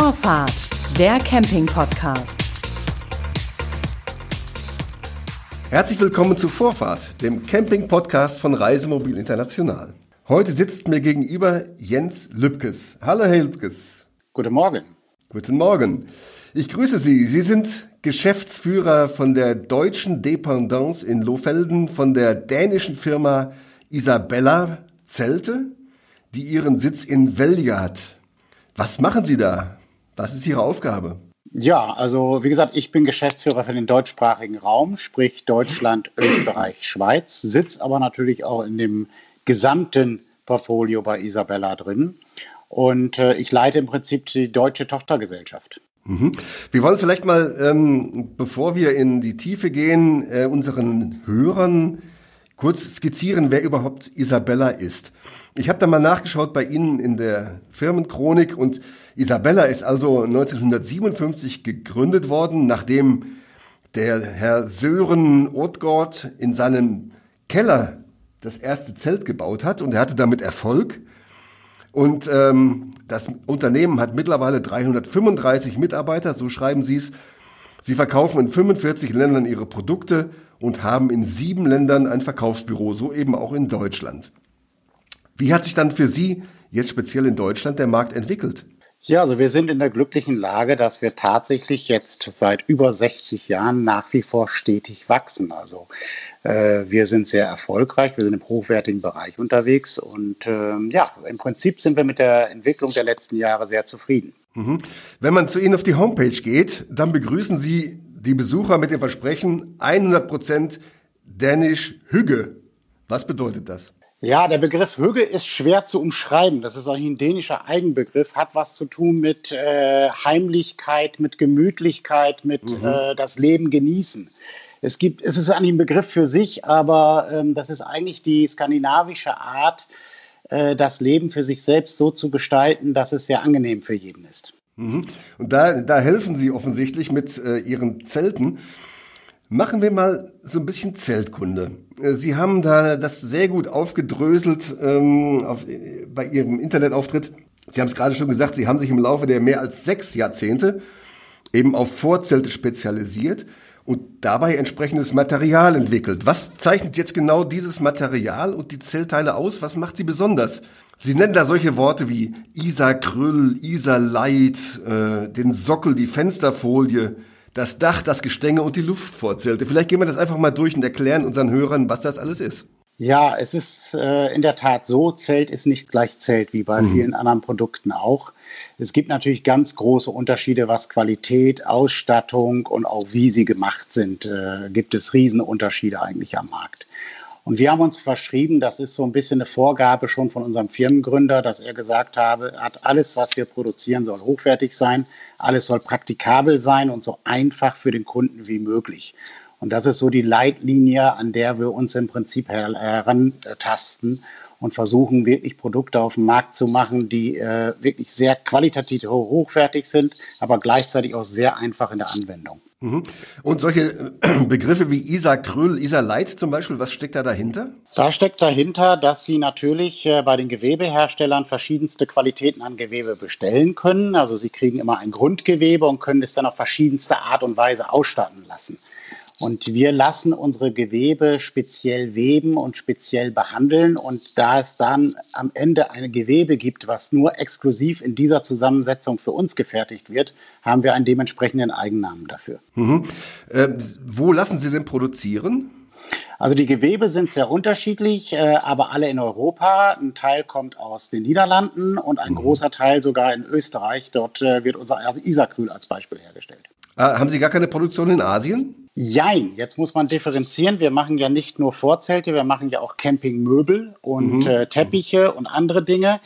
Vorfahrt, der Camping-Podcast. Herzlich willkommen zu Vorfahrt, dem Camping-Podcast von Reisemobil International. Heute sitzt mir gegenüber Jens Lübkes. Hallo, Herr Lübkes. Guten Morgen. Guten Morgen. Ich grüße Sie. Sie sind Geschäftsführer von der deutschen Dependance in Lohfelden, von der dänischen Firma Isabella Zelte, die ihren Sitz in Velja hat. Was machen Sie da? Was ist Ihre Aufgabe? Ja, also wie gesagt, ich bin Geschäftsführer für den deutschsprachigen Raum, sprich Deutschland, Österreich, Schweiz, sitze aber natürlich auch in dem gesamten Portfolio bei Isabella drin. Und äh, ich leite im Prinzip die deutsche Tochtergesellschaft. Mhm. Wir wollen vielleicht mal, ähm, bevor wir in die Tiefe gehen, äh, unseren Hörern kurz skizzieren, wer überhaupt Isabella ist. Ich habe da mal nachgeschaut bei Ihnen in der Firmenchronik und Isabella ist also 1957 gegründet worden, nachdem der Herr Sören Othgord in seinem Keller das erste Zelt gebaut hat und er hatte damit Erfolg. Und ähm, das Unternehmen hat mittlerweile 335 Mitarbeiter, so schreiben Sie es. Sie verkaufen in 45 Ländern ihre Produkte und haben in sieben Ländern ein Verkaufsbüro, so eben auch in Deutschland. Wie hat sich dann für Sie jetzt speziell in Deutschland der Markt entwickelt? Ja, also wir sind in der glücklichen Lage, dass wir tatsächlich jetzt seit über 60 Jahren nach wie vor stetig wachsen. Also äh, wir sind sehr erfolgreich, wir sind im hochwertigen Bereich unterwegs und äh, ja, im Prinzip sind wir mit der Entwicklung der letzten Jahre sehr zufrieden. Mhm. Wenn man zu Ihnen auf die Homepage geht, dann begrüßen Sie die Besucher mit dem Versprechen 100% Dänisch Hügge. Was bedeutet das? Ja, der Begriff Hügge ist schwer zu umschreiben. Das ist eigentlich ein dänischer Eigenbegriff, hat was zu tun mit äh, Heimlichkeit, mit Gemütlichkeit, mit mhm. äh, das Leben genießen. Es gibt, es ist eigentlich ein Begriff für sich, aber ähm, das ist eigentlich die skandinavische Art, äh, das Leben für sich selbst so zu gestalten, dass es sehr angenehm für jeden ist. Mhm. Und da, da helfen Sie offensichtlich mit äh, Ihren Zelten. Machen wir mal so ein bisschen Zeltkunde. Äh, Sie haben da das sehr gut aufgedröselt ähm, auf, bei Ihrem Internetauftritt. Sie haben es gerade schon gesagt, Sie haben sich im Laufe der mehr als sechs Jahrzehnte eben auf Vorzelte spezialisiert und dabei entsprechendes Material entwickelt. Was zeichnet jetzt genau dieses Material und die Zellteile aus? Was macht sie besonders? Sie nennen da solche Worte wie Isar-Krüll, Isar-Light, äh, den Sockel, die Fensterfolie, das Dach, das Gestänge und die Luftvorzelte. Vielleicht gehen wir das einfach mal durch und erklären unseren Hörern, was das alles ist. Ja, es ist äh, in der Tat so, Zelt ist nicht gleich Zelt, wie bei mhm. vielen anderen Produkten auch. Es gibt natürlich ganz große Unterschiede, was Qualität, Ausstattung und auch wie sie gemacht sind. Äh, gibt es Riesenunterschiede eigentlich am Markt. Und wir haben uns verschrieben, das ist so ein bisschen eine Vorgabe schon von unserem Firmengründer, dass er gesagt habe, hat alles, was wir produzieren, soll hochwertig sein, alles soll praktikabel sein und so einfach für den Kunden wie möglich. Und das ist so die Leitlinie, an der wir uns im Prinzip herantasten und versuchen wirklich Produkte auf den Markt zu machen, die äh, wirklich sehr qualitativ hochwertig sind, aber gleichzeitig auch sehr einfach in der Anwendung. Mhm. Und solche äh, Begriffe wie Isa Krüll, Isa Light zum Beispiel, was steckt da dahinter? Da steckt dahinter, dass Sie natürlich äh, bei den Gewebeherstellern verschiedenste Qualitäten an Gewebe bestellen können. Also Sie kriegen immer ein Grundgewebe und können es dann auf verschiedenste Art und Weise ausstatten lassen. Und wir lassen unsere Gewebe speziell weben und speziell behandeln. Und da es dann am Ende eine Gewebe gibt, was nur exklusiv in dieser Zusammensetzung für uns gefertigt wird, haben wir einen dementsprechenden Eigennamen dafür. Mhm. Äh, wo lassen Sie denn produzieren? Also die Gewebe sind sehr unterschiedlich, äh, aber alle in Europa. Ein Teil kommt aus den Niederlanden und ein mhm. großer Teil sogar in Österreich. Dort äh, wird unser Isacryl als Beispiel hergestellt. Ah, haben Sie gar keine Produktion in Asien? Jein, jetzt muss man differenzieren. Wir machen ja nicht nur Vorzelte, wir machen ja auch Campingmöbel und mhm. äh, Teppiche und andere Dinge.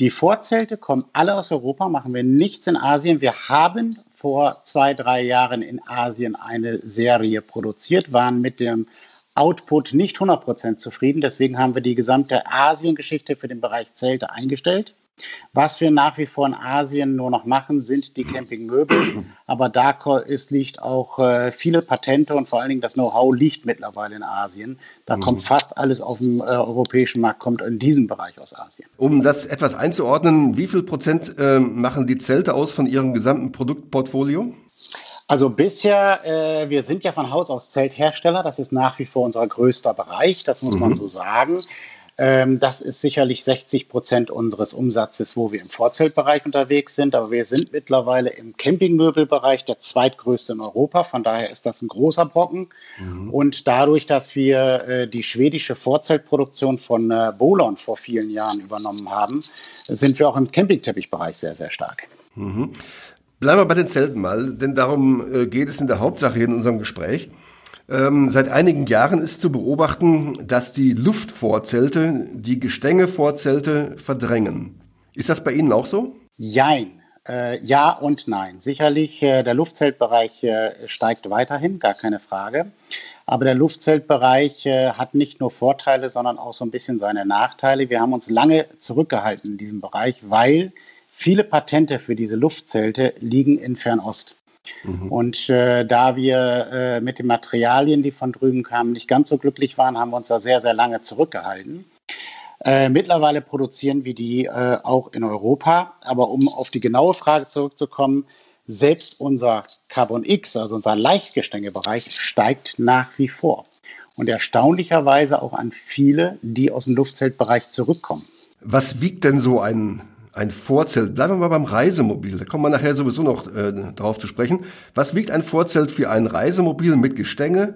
Die Vorzelte kommen alle aus Europa, machen wir nichts in Asien. Wir haben vor zwei, drei Jahren in Asien eine Serie produziert, waren mit dem Output nicht 100% zufrieden. Deswegen haben wir die gesamte Asien-Geschichte für den Bereich Zelte eingestellt. Was wir nach wie vor in Asien nur noch machen, sind die Campingmöbel. Aber da ist, liegt auch äh, viele Patente und vor allen Dingen das Know-how liegt mittlerweile in Asien. Da mhm. kommt fast alles auf dem äh, europäischen Markt, kommt in diesem Bereich aus Asien. Um das etwas einzuordnen, wie viel Prozent äh, machen die Zelte aus von Ihrem gesamten Produktportfolio? Also bisher, äh, wir sind ja von Haus aus Zelthersteller. Das ist nach wie vor unser größter Bereich, das muss mhm. man so sagen. Ähm, das ist sicherlich 60 Prozent unseres Umsatzes, wo wir im Vorzeltbereich unterwegs sind. Aber wir sind mittlerweile im Campingmöbelbereich der zweitgrößte in Europa. Von daher ist das ein großer Brocken. Mhm. Und dadurch, dass wir äh, die schwedische Vorzeltproduktion von äh, Bolon vor vielen Jahren übernommen haben, sind wir auch im Campingteppichbereich sehr, sehr stark. Mhm. Bleiben wir bei den Zelten mal, denn darum äh, geht es in der Hauptsache in unserem Gespräch. Ähm, seit einigen Jahren ist zu beobachten, dass die Luftvorzelte die Gestängevorzelte verdrängen. Ist das bei Ihnen auch so? Jein. Äh, ja und nein. Sicherlich, äh, der Luftzeltbereich äh, steigt weiterhin, gar keine Frage. Aber der Luftzeltbereich äh, hat nicht nur Vorteile, sondern auch so ein bisschen seine Nachteile. Wir haben uns lange zurückgehalten in diesem Bereich, weil viele Patente für diese Luftzelte liegen in Fernost. Mhm. Und äh, da wir äh, mit den Materialien, die von drüben kamen, nicht ganz so glücklich waren, haben wir uns da sehr, sehr lange zurückgehalten. Äh, mittlerweile produzieren wir die äh, auch in Europa. Aber um auf die genaue Frage zurückzukommen, selbst unser Carbon X, also unser Leichtgestängebereich, steigt nach wie vor. Und erstaunlicherweise auch an viele, die aus dem Luftzeltbereich zurückkommen. Was wiegt denn so ein ein Vorzelt. Bleiben wir mal beim Reisemobil. Da kommen wir nachher sowieso noch äh, drauf zu sprechen. Was wiegt ein Vorzelt für ein Reisemobil mit Gestänge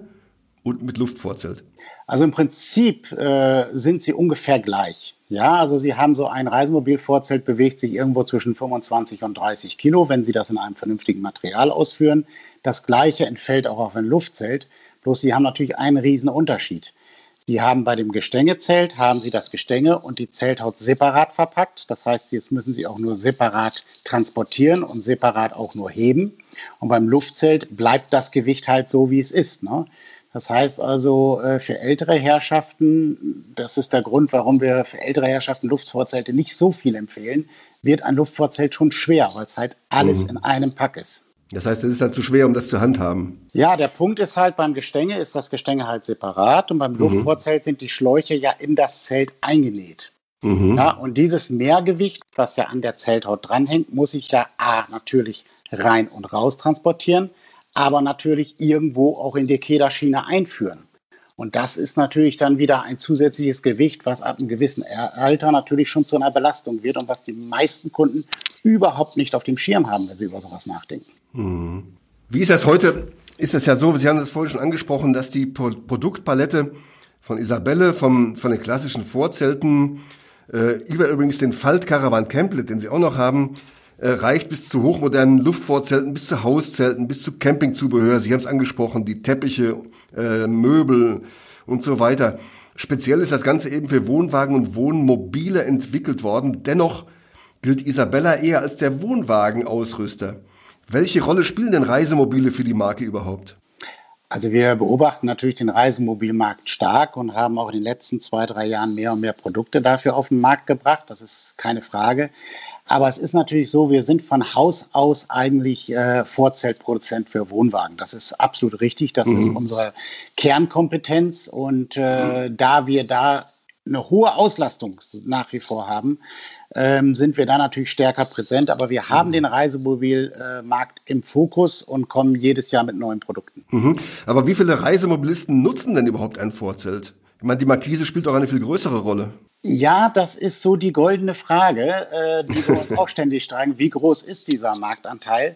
und mit Luftvorzelt? Also im Prinzip äh, sind sie ungefähr gleich. Ja, also Sie haben so ein Reisemobil-Vorzelt bewegt sich irgendwo zwischen 25 und 30 Kilo, wenn Sie das in einem vernünftigen Material ausführen. Das Gleiche entfällt auch auf ein Luftzelt. Bloß Sie haben natürlich einen riesen Unterschied. Sie haben bei dem Gestängezelt, haben Sie das Gestänge und die Zelthaut separat verpackt. Das heißt, jetzt müssen Sie auch nur separat transportieren und separat auch nur heben. Und beim Luftzelt bleibt das Gewicht halt so, wie es ist. Ne? Das heißt also, äh, für ältere Herrschaften, das ist der Grund, warum wir für ältere Herrschaften Luftvorzelte nicht so viel empfehlen, wird ein Luftvorzelt schon schwer, weil es halt alles mhm. in einem Pack ist. Das heißt, es ist dann zu schwer, um das zu handhaben. Ja, der Punkt ist halt, beim Gestänge ist das Gestänge halt separat und beim mhm. Luftvorzelt sind die Schläuche ja in das Zelt eingenäht. Mhm. Ja, und dieses Mehrgewicht, was ja an der Zelthaut dranhängt, muss ich ja A, natürlich rein und raus transportieren, aber natürlich irgendwo auch in die Kederschiene einführen. Und das ist natürlich dann wieder ein zusätzliches Gewicht, was ab einem gewissen Alter natürlich schon zu einer Belastung wird und was die meisten Kunden überhaupt nicht auf dem Schirm haben, wenn sie über sowas nachdenken. Mhm. Wie ist das heute? Ist es ja so, Sie haben das vorhin schon angesprochen, dass die Produktpalette von Isabelle, vom, von den klassischen Vorzelten, äh, über übrigens den Faltcaravan Camplet, den Sie auch noch haben, reicht bis zu hochmodernen Luftvorzelten, bis zu Hauszelten, bis zu Campingzubehör. Sie haben es angesprochen, die Teppiche, äh, Möbel und so weiter. Speziell ist das Ganze eben für Wohnwagen und Wohnmobile entwickelt worden. Dennoch gilt Isabella eher als der Wohnwagenausrüster. Welche Rolle spielen denn Reisemobile für die Marke überhaupt? Also wir beobachten natürlich den Reisemobilmarkt stark und haben auch in den letzten zwei, drei Jahren mehr und mehr Produkte dafür auf den Markt gebracht. Das ist keine Frage. Aber es ist natürlich so, wir sind von Haus aus eigentlich äh, Vorzeltproduzent für Wohnwagen. Das ist absolut richtig. Das mhm. ist unsere Kernkompetenz. Und äh, mhm. da wir da eine hohe Auslastung nach wie vor haben, ähm, sind wir da natürlich stärker präsent. Aber wir haben mhm. den Reisemobilmarkt äh, im Fokus und kommen jedes Jahr mit neuen Produkten. Mhm. Aber wie viele Reisemobilisten nutzen denn überhaupt ein Vorzelt? Ich meine, die Markise spielt auch eine viel größere Rolle. Ja, das ist so die goldene Frage, äh, die wir uns auch ständig streiten. Wie groß ist dieser Marktanteil?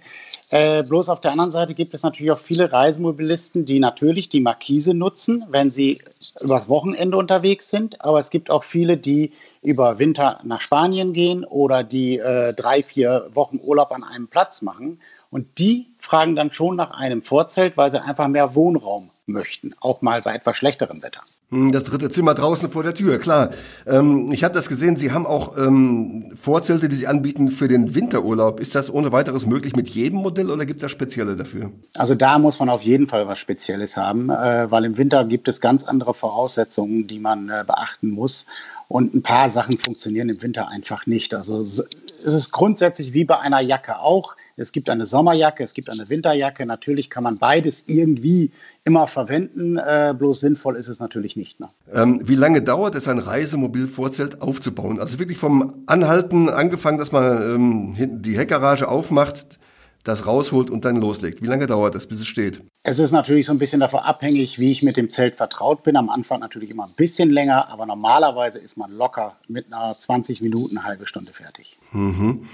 Äh, bloß auf der anderen Seite gibt es natürlich auch viele Reisemobilisten, die natürlich die Markise nutzen, wenn sie übers Wochenende unterwegs sind. Aber es gibt auch viele, die über Winter nach Spanien gehen oder die äh, drei, vier Wochen Urlaub an einem Platz machen. Und die fragen dann schon nach einem Vorzelt, weil sie einfach mehr Wohnraum möchten, auch mal bei etwas schlechterem Wetter. Hm, das dritte Zimmer draußen vor der Tür, klar. Ähm, ich habe das gesehen, Sie haben auch ähm, Vorzelte, die Sie anbieten für den Winterurlaub. Ist das ohne weiteres möglich mit jedem Modell oder gibt es da spezielle dafür? Also da muss man auf jeden Fall was Spezielles haben, äh, weil im Winter gibt es ganz andere Voraussetzungen, die man äh, beachten muss. Und ein paar Sachen funktionieren im Winter einfach nicht. Also es ist grundsätzlich wie bei einer Jacke auch. Es gibt eine Sommerjacke, es gibt eine Winterjacke. Natürlich kann man beides irgendwie immer verwenden. Äh, bloß sinnvoll ist es natürlich nicht. Ne? Ähm, wie lange dauert es, ein Reisemobil-Vorzelt aufzubauen? Also wirklich vom Anhalten angefangen, dass man ähm, die Heckgarage aufmacht, das rausholt und dann loslegt. Wie lange dauert das, bis es steht? Es ist natürlich so ein bisschen davon abhängig, wie ich mit dem Zelt vertraut bin. Am Anfang natürlich immer ein bisschen länger, aber normalerweise ist man locker mit einer 20 Minuten, halbe Stunde fertig. Mhm.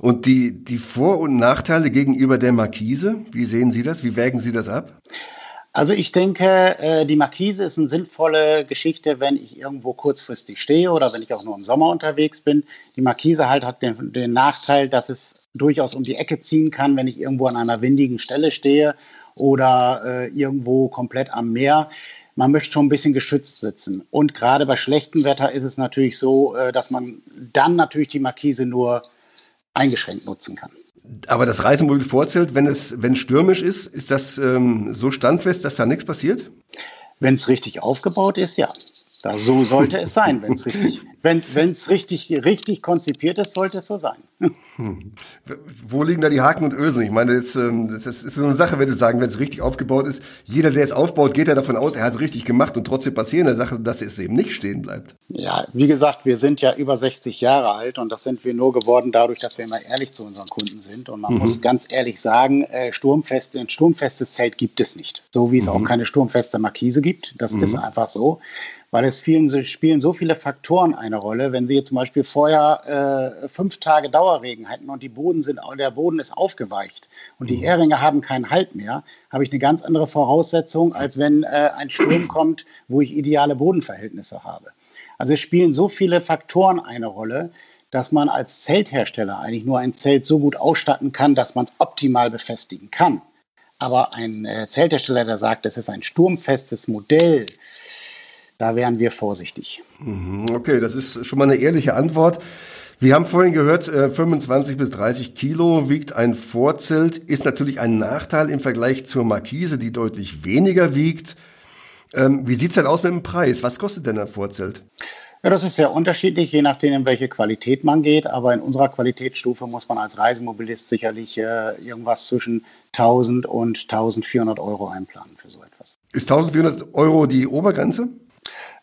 Und die, die Vor- und Nachteile gegenüber der Markise, wie sehen Sie das? Wie wägen Sie das ab? Also ich denke, äh, die Markise ist eine sinnvolle Geschichte, wenn ich irgendwo kurzfristig stehe oder wenn ich auch nur im Sommer unterwegs bin. Die Markise halt hat den, den Nachteil, dass es durchaus um die Ecke ziehen kann, wenn ich irgendwo an einer windigen Stelle stehe oder äh, irgendwo komplett am Meer. Man möchte schon ein bisschen geschützt sitzen. Und gerade bei schlechtem Wetter ist es natürlich so, äh, dass man dann natürlich die Markise nur eingeschränkt nutzen kann. Aber das Reisemobil Vorzelt, wenn es wenn stürmisch ist, ist das ähm, so standfest, dass da nichts passiert? Wenn es richtig aufgebaut ist, ja. Da, so sollte es sein, wenn es richtig, wenn richtig, richtig konzipiert ist, sollte es so sein. Hm. Wo liegen da die Haken und Ösen? Ich meine, das, ähm, das ist so eine Sache, wenn Sie sagen, wenn es richtig aufgebaut ist. Jeder, der es aufbaut, geht ja davon aus, er hat es richtig gemacht und trotzdem passiert eine Sache, dass es eben nicht stehen bleibt. Ja, wie gesagt, wir sind ja über 60 Jahre alt und das sind wir nur geworden dadurch, dass wir immer ehrlich zu unseren Kunden sind. Und man mhm. muss ganz ehrlich sagen, äh, Sturmfeste, ein sturmfestes Zelt gibt es nicht. So wie es mhm. auch keine sturmfeste Markise gibt. Das mhm. ist einfach so weil es vielen, spielen so viele Faktoren eine Rolle. Wenn wir zum Beispiel vorher äh, fünf Tage Dauerregen hätten und die Boden sind, der Boden ist aufgeweicht und die Ehringe mhm. haben keinen Halt mehr, habe ich eine ganz andere Voraussetzung, als wenn äh, ein Sturm kommt, wo ich ideale Bodenverhältnisse habe. Also es spielen so viele Faktoren eine Rolle, dass man als Zelthersteller eigentlich nur ein Zelt so gut ausstatten kann, dass man es optimal befestigen kann. Aber ein äh, Zelthersteller, der sagt, es ist ein sturmfestes Modell, da wären wir vorsichtig. Mhm, okay, das ist schon mal eine ehrliche Antwort. Wir haben vorhin gehört, 25 äh, bis 30 Kilo wiegt ein Vorzelt, ist natürlich ein Nachteil im Vergleich zur Markise, die deutlich weniger wiegt. Ähm, wie sieht es denn aus mit dem Preis? Was kostet denn ein Vorzelt? Ja, das ist sehr unterschiedlich, je nachdem, in welche Qualität man geht. Aber in unserer Qualitätsstufe muss man als Reisemobilist sicherlich äh, irgendwas zwischen 1000 und 1400 Euro einplanen für so etwas. Ist 1400 Euro die Obergrenze?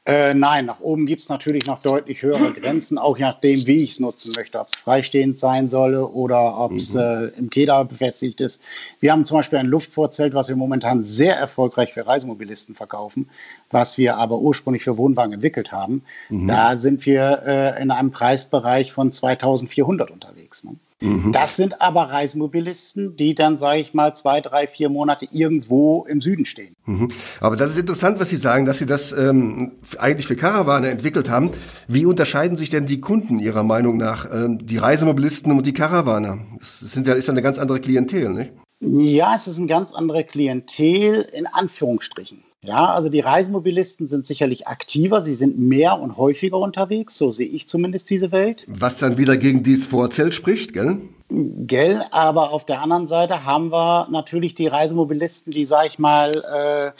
Äh, nein, nach oben gibt es natürlich noch deutlich höhere Grenzen, auch je nachdem, wie ich es nutzen möchte, ob es freistehend sein solle oder ob es mhm. äh, im Keder befestigt ist. Wir haben zum Beispiel ein Luftvorzelt, was wir momentan sehr erfolgreich für Reisemobilisten verkaufen, was wir aber ursprünglich für Wohnwagen entwickelt haben. Mhm. Da sind wir äh, in einem Preisbereich von 2400 unterwegs. Ne? Mhm. Das sind aber Reisemobilisten, die dann, sage ich mal, zwei, drei, vier Monate irgendwo im Süden stehen. Mhm. Aber das ist interessant, was Sie sagen, dass Sie das ähm, eigentlich für Karawane entwickelt haben. Wie unterscheiden sich denn die Kunden Ihrer Meinung nach, ähm, die Reisemobilisten und die Karawaner? Das sind ja, ist ja eine ganz andere Klientel, nicht? Ja, es ist ein ganz andere Klientel in Anführungsstrichen. Ja, also die Reisemobilisten sind sicherlich aktiver, sie sind mehr und häufiger unterwegs, so sehe ich zumindest diese Welt. Was dann wieder gegen dieses Vorzelt spricht, gell? Gell, aber auf der anderen Seite haben wir natürlich die Reisemobilisten, die, sag ich mal, äh,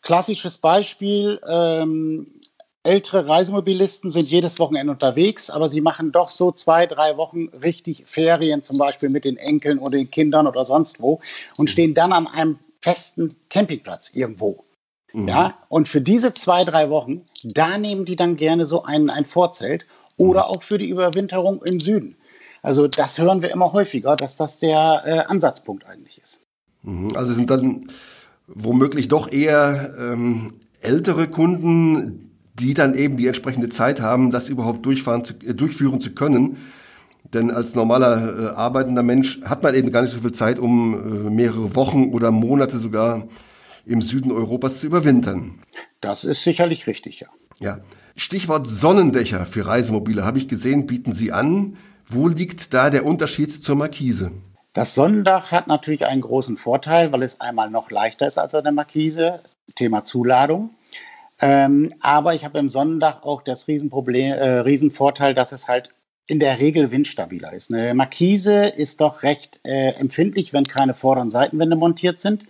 klassisches Beispiel, ähm, ältere Reisemobilisten sind jedes Wochenende unterwegs, aber sie machen doch so zwei, drei Wochen richtig Ferien, zum Beispiel mit den Enkeln oder den Kindern oder sonst wo und stehen dann an einem festen Campingplatz irgendwo. Mhm. Ja, und für diese zwei, drei Wochen, da nehmen die dann gerne so ein, ein Vorzelt oder mhm. auch für die Überwinterung im Süden. Also das hören wir immer häufiger, dass das der äh, Ansatzpunkt eigentlich ist. Mhm. Also sind dann womöglich doch eher ähm, ältere Kunden, die dann eben die entsprechende Zeit haben, das überhaupt durchfahren zu, äh, durchführen zu können. Denn als normaler äh, arbeitender Mensch hat man eben gar nicht so viel Zeit, um äh, mehrere Wochen oder Monate sogar im Süden Europas zu überwintern. Das ist sicherlich richtig, ja. Ja. Stichwort Sonnendächer für Reisemobile habe ich gesehen, bieten Sie an. Wo liegt da der Unterschied zur Markise? Das Sonnendach hat natürlich einen großen Vorteil, weil es einmal noch leichter ist als eine Markise. Thema Zuladung. Ähm, aber ich habe im Sonnendach auch das Riesenproblem, äh, Riesenvorteil, dass es halt in der Regel windstabiler ist. Eine Markise ist doch recht äh, empfindlich, wenn keine Vorder- und Seitenwände montiert sind.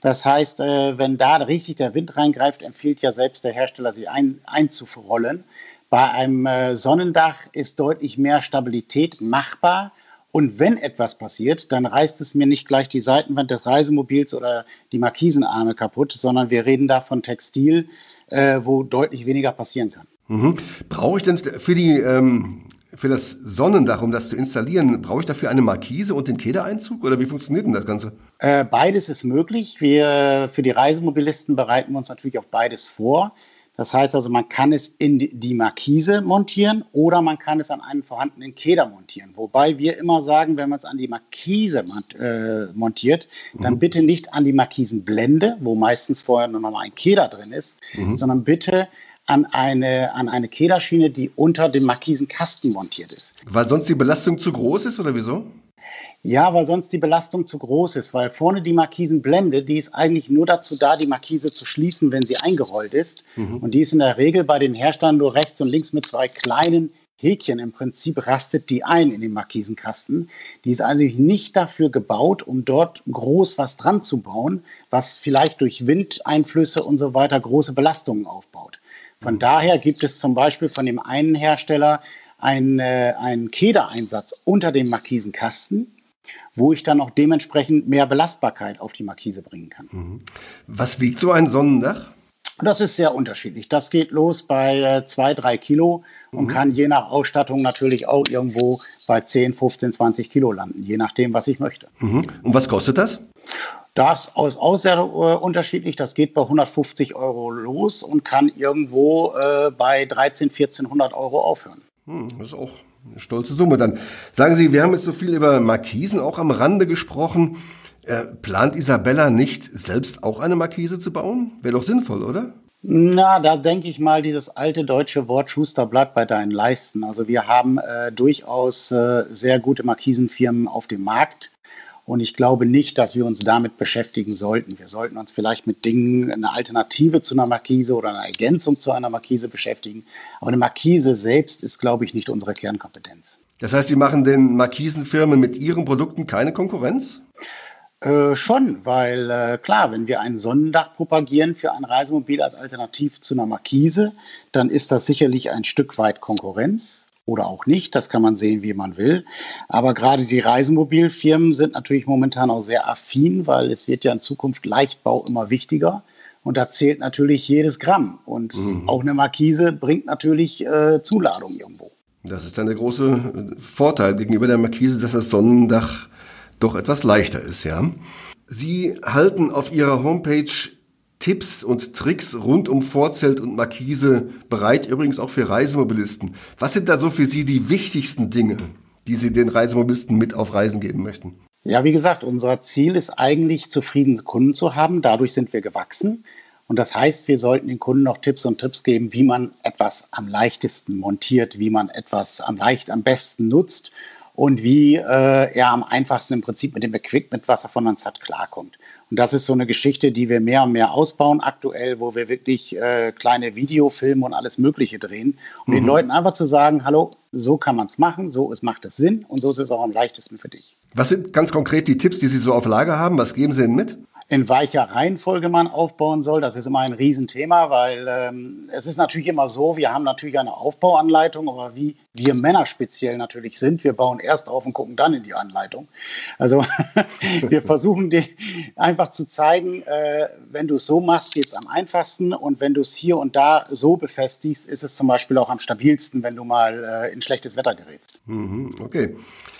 Das heißt, äh, wenn da richtig der Wind reingreift, empfiehlt ja selbst der Hersteller, sie ein, einzurollen. Bei einem äh, Sonnendach ist deutlich mehr Stabilität machbar. Und wenn etwas passiert, dann reißt es mir nicht gleich die Seitenwand des Reisemobils oder die Markisenarme kaputt, sondern wir reden da von Textil, äh, wo deutlich weniger passieren kann. Mhm. Brauche ich denn für die ähm, für das Sonnendach, um das zu installieren, brauche ich dafür eine Markise und den Kedereinzug oder wie funktioniert denn das Ganze? Äh, beides ist möglich. Wir für die Reisemobilisten bereiten wir uns natürlich auf beides vor. Das heißt also, man kann es in die Markise montieren oder man kann es an einen vorhandenen Keder montieren. Wobei wir immer sagen, wenn man es an die Markise äh, montiert, dann mhm. bitte nicht an die Markisenblende, wo meistens vorher nur noch mal ein Keder drin ist, mhm. sondern bitte an eine, an eine Kederschiene, die unter dem Markisenkasten montiert ist. Weil sonst die Belastung zu groß ist oder wieso? Ja, weil sonst die Belastung zu groß ist, weil vorne die Markisenblende, die ist eigentlich nur dazu da, die Markise zu schließen, wenn sie eingerollt ist. Mhm. Und die ist in der Regel bei den Herstellern nur rechts und links mit zwei kleinen Häkchen. Im Prinzip rastet die ein in den Markisenkasten. Die ist also nicht dafür gebaut, um dort groß was dran zu bauen, was vielleicht durch Windeinflüsse und so weiter große Belastungen aufbaut. Von daher gibt es zum Beispiel von dem einen Hersteller einen, äh, einen Kedereinsatz unter dem Markisenkasten, wo ich dann auch dementsprechend mehr Belastbarkeit auf die Markise bringen kann. Mhm. Was wiegt so ein Sonnendach? Das ist sehr unterschiedlich. Das geht los bei äh, zwei, drei Kilo und mhm. kann je nach Ausstattung natürlich auch irgendwo bei 10, 15, 20 Kilo landen, je nachdem, was ich möchte. Mhm. Und was kostet das? Das ist auch sehr äh, unterschiedlich. Das geht bei 150 Euro los und kann irgendwo äh, bei 13, 1400 Euro aufhören. Hm, das ist auch eine stolze Summe dann. Sagen Sie, wir haben jetzt so viel über Markisen auch am Rande gesprochen. Äh, plant Isabella nicht, selbst auch eine Markise zu bauen? Wäre doch sinnvoll, oder? Na, da denke ich mal, dieses alte deutsche Wort Schuster bleibt bei deinen Leisten. Also wir haben äh, durchaus äh, sehr gute Markisenfirmen auf dem Markt. Und ich glaube nicht, dass wir uns damit beschäftigen sollten. Wir sollten uns vielleicht mit Dingen, eine Alternative zu einer Markise oder eine Ergänzung zu einer Markise beschäftigen. Aber eine Markise selbst ist, glaube ich, nicht unsere Kernkompetenz. Das heißt, Sie machen den Markisenfirmen mit Ihren Produkten keine Konkurrenz? Äh, schon, weil äh, klar, wenn wir ein Sonnendach propagieren für ein Reisemobil als Alternativ zu einer Markise, dann ist das sicherlich ein Stück weit Konkurrenz oder auch nicht. Das kann man sehen, wie man will. Aber gerade die Reisemobilfirmen sind natürlich momentan auch sehr affin, weil es wird ja in Zukunft Leichtbau immer wichtiger. Und da zählt natürlich jedes Gramm. Und mhm. auch eine Markise bringt natürlich äh, Zuladung irgendwo. Das ist dann der große Vorteil gegenüber der Markise, dass das Sonnendach doch etwas leichter ist, ja. Sie halten auf Ihrer Homepage Tipps und Tricks rund um Vorzelt und Markise bereit, übrigens auch für Reisemobilisten. Was sind da so für Sie die wichtigsten Dinge, die Sie den Reisemobilisten mit auf Reisen geben möchten? Ja, wie gesagt, unser Ziel ist eigentlich, zufriedene Kunden zu haben. Dadurch sind wir gewachsen. Und das heißt, wir sollten den Kunden noch Tipps und Tipps geben, wie man etwas am leichtesten montiert, wie man etwas am leicht am besten nutzt und wie äh, er am einfachsten im Prinzip mit dem Equipment, was er von uns hat, klarkommt. Und das ist so eine Geschichte, die wir mehr und mehr ausbauen aktuell, wo wir wirklich äh, kleine Videofilme und alles Mögliche drehen, um mhm. den Leuten einfach zu sagen, hallo, so kann man es machen, so ist, macht es Sinn und so ist es auch am leichtesten für dich. Was sind ganz konkret die Tipps, die Sie so auf Lager haben? Was geben Sie denn mit? In welcher Reihenfolge man aufbauen soll. Das ist immer ein Riesenthema, weil ähm, es ist natürlich immer so, wir haben natürlich eine Aufbauanleitung, aber wie wir Männer speziell natürlich sind, wir bauen erst auf und gucken dann in die Anleitung. Also wir versuchen dir einfach zu zeigen, äh, wenn du es so machst, geht es am einfachsten und wenn du es hier und da so befestigst, ist es zum Beispiel auch am stabilsten, wenn du mal äh, in schlechtes Wetter gerätst. Mhm, okay.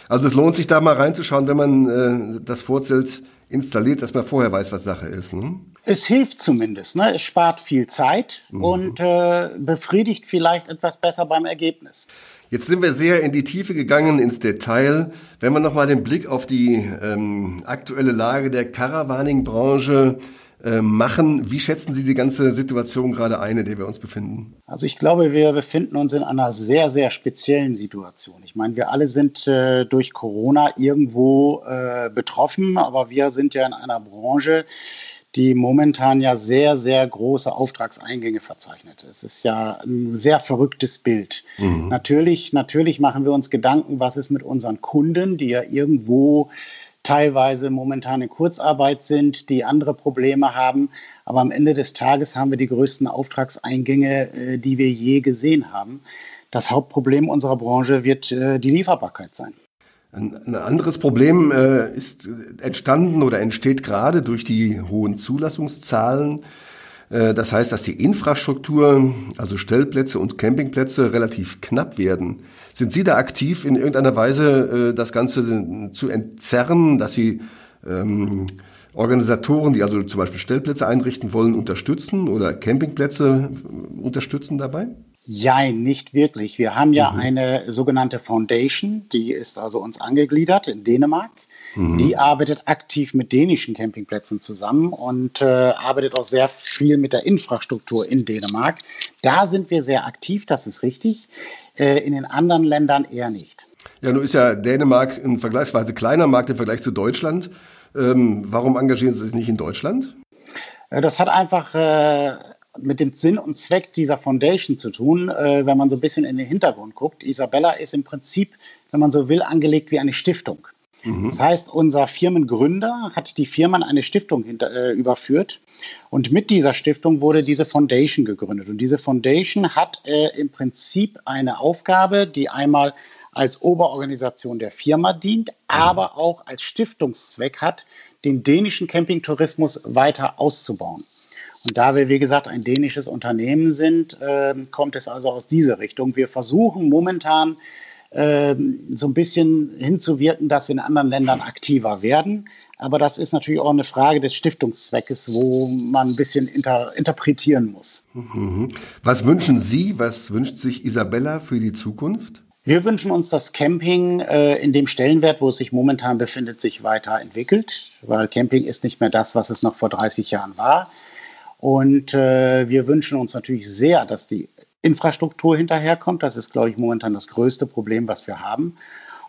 Also es lohnt sich da mal reinzuschauen, wenn man äh, das Vorzelt installiert, dass man vorher weiß, was Sache ist. Ne? Es hilft zumindest. Ne? Es spart viel Zeit mhm. und äh, befriedigt vielleicht etwas besser beim Ergebnis. Jetzt sind wir sehr in die Tiefe gegangen, ins Detail. Wenn wir nochmal den Blick auf die ähm, aktuelle Lage der Caravaning-Branche äh, machen. Wie schätzen Sie die ganze Situation gerade ein, in der wir uns befinden? Also ich glaube, wir befinden uns in einer sehr, sehr speziellen Situation. Ich meine, wir alle sind äh, durch Corona irgendwo äh, betroffen, aber wir sind ja in einer Branche, die momentan ja sehr, sehr große Auftragseingänge verzeichnet. Es ist ja ein sehr verrücktes Bild. Mhm. Natürlich, natürlich machen wir uns Gedanken, was ist mit unseren Kunden, die ja irgendwo teilweise momentan in Kurzarbeit sind, die andere Probleme haben. Aber am Ende des Tages haben wir die größten Auftragseingänge, äh, die wir je gesehen haben. Das Hauptproblem unserer Branche wird äh, die Lieferbarkeit sein. Ein, anderes Problem äh, ist entstanden oder entsteht gerade durch die hohen Zulassungszahlen. Das heißt, dass die Infrastruktur, also Stellplätze und Campingplätze, relativ knapp werden. Sind Sie da aktiv in irgendeiner Weise, das Ganze zu entzerren, dass Sie ähm, Organisatoren, die also zum Beispiel Stellplätze einrichten wollen, unterstützen oder Campingplätze unterstützen dabei? Jein, nicht wirklich. Wir haben ja mhm. eine sogenannte Foundation, die ist also uns angegliedert in Dänemark. Mhm. Die arbeitet aktiv mit dänischen Campingplätzen zusammen und äh, arbeitet auch sehr viel mit der Infrastruktur in Dänemark. Da sind wir sehr aktiv, das ist richtig. Äh, in den anderen Ländern eher nicht. Ja, nun ist ja Dänemark ein vergleichsweise kleiner Markt im Vergleich zu Deutschland. Ähm, warum engagieren Sie sich nicht in Deutschland? Äh, das hat einfach äh, mit dem Sinn und Zweck dieser Foundation zu tun, äh, wenn man so ein bisschen in den Hintergrund guckt. Isabella ist im Prinzip, wenn man so will, angelegt wie eine Stiftung. Mhm. Das heißt, unser Firmengründer hat die Firma in eine Stiftung hinter, äh, überführt und mit dieser Stiftung wurde diese Foundation gegründet. Und diese Foundation hat äh, im Prinzip eine Aufgabe, die einmal als Oberorganisation der Firma dient, aber auch als Stiftungszweck hat, den dänischen Campingtourismus weiter auszubauen. Und da wir, wie gesagt, ein dänisches Unternehmen sind, äh, kommt es also aus dieser Richtung. Wir versuchen momentan äh, so ein bisschen hinzuwirken, dass wir in anderen Ländern aktiver werden. Aber das ist natürlich auch eine Frage des Stiftungszweckes, wo man ein bisschen inter interpretieren muss. Mhm. Was wünschen Sie, was wünscht sich Isabella für die Zukunft? Wir wünschen uns, dass Camping äh, in dem Stellenwert, wo es sich momentan befindet, sich weiterentwickelt, weil Camping ist nicht mehr das, was es noch vor 30 Jahren war. Und äh, wir wünschen uns natürlich sehr, dass die Infrastruktur hinterherkommt. Das ist, glaube ich, momentan das größte Problem, was wir haben.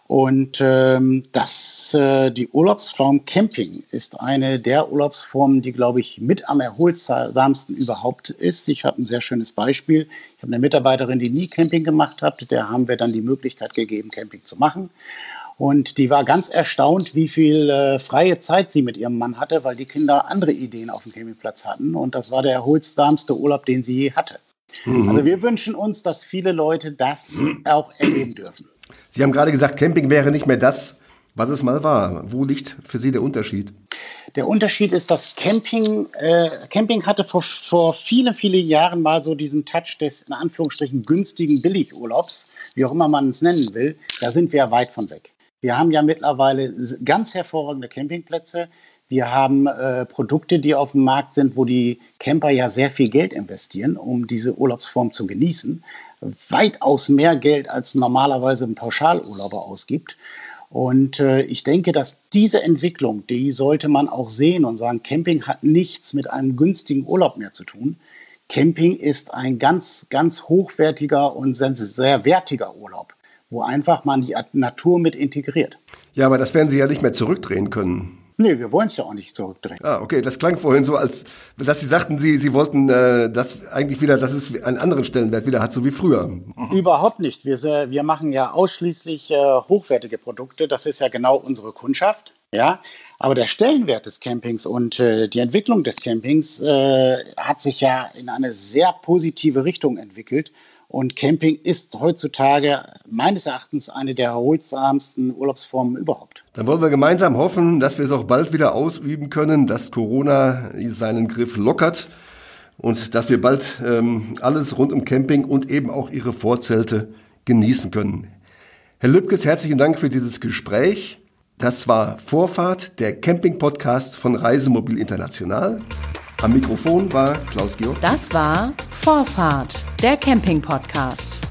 Und ähm, das, äh, die Urlaubsform Camping ist eine der Urlaubsformen, die, glaube ich, mit am erholsamsten überhaupt ist. Ich habe ein sehr schönes Beispiel. Ich habe eine Mitarbeiterin, die nie Camping gemacht hat. Der haben wir dann die Möglichkeit gegeben, Camping zu machen. Und die war ganz erstaunt, wie viel äh, freie Zeit sie mit ihrem Mann hatte, weil die Kinder andere Ideen auf dem Campingplatz hatten. Und das war der erholsamste Urlaub, den sie je hatte. Mhm. Also wir wünschen uns, dass viele Leute das auch erleben dürfen. Sie haben gerade gesagt, Camping wäre nicht mehr das, was es mal war. Wo liegt für Sie der Unterschied? Der Unterschied ist, dass Camping, äh, Camping hatte vor, vor vielen, vielen Jahren mal so diesen Touch des, in Anführungsstrichen, günstigen Billigurlaubs, wie auch immer man es nennen will. Da sind wir weit von weg. Wir haben ja mittlerweile ganz hervorragende Campingplätze. Wir haben äh, Produkte, die auf dem Markt sind, wo die Camper ja sehr viel Geld investieren, um diese Urlaubsform zu genießen weitaus mehr Geld als normalerweise ein Pauschalurlauber ausgibt. Und äh, ich denke, dass diese Entwicklung, die sollte man auch sehen und sagen, Camping hat nichts mit einem günstigen Urlaub mehr zu tun. Camping ist ein ganz, ganz hochwertiger und sehr wertiger Urlaub, wo einfach man die Natur mit integriert. Ja, aber das werden Sie ja nicht mehr zurückdrehen können. Nee, wir wollen es ja auch nicht zurückdrehen. Ah, okay, das klang vorhin so, als dass Sie sagten, Sie, Sie wollten äh, das eigentlich wieder, dass es einen anderen Stellenwert wieder hat, so wie früher. Überhaupt nicht. Wir, wir machen ja ausschließlich äh, hochwertige Produkte. Das ist ja genau unsere Kundschaft. Ja, aber der Stellenwert des Campings und äh, die Entwicklung des Campings äh, hat sich ja in eine sehr positive Richtung entwickelt. Und Camping ist heutzutage meines Erachtens eine der erholsamsten Urlaubsformen überhaupt. Dann wollen wir gemeinsam hoffen, dass wir es auch bald wieder ausüben können, dass Corona seinen Griff lockert und dass wir bald ähm, alles rund um Camping und eben auch Ihre Vorzelte genießen können. Herr Lübkes, herzlichen Dank für dieses Gespräch. Das war Vorfahrt, der Camping-Podcast von Reisemobil International. Am Mikrofon war Klaus Georg. Das war Vorfahrt, der Camping-Podcast.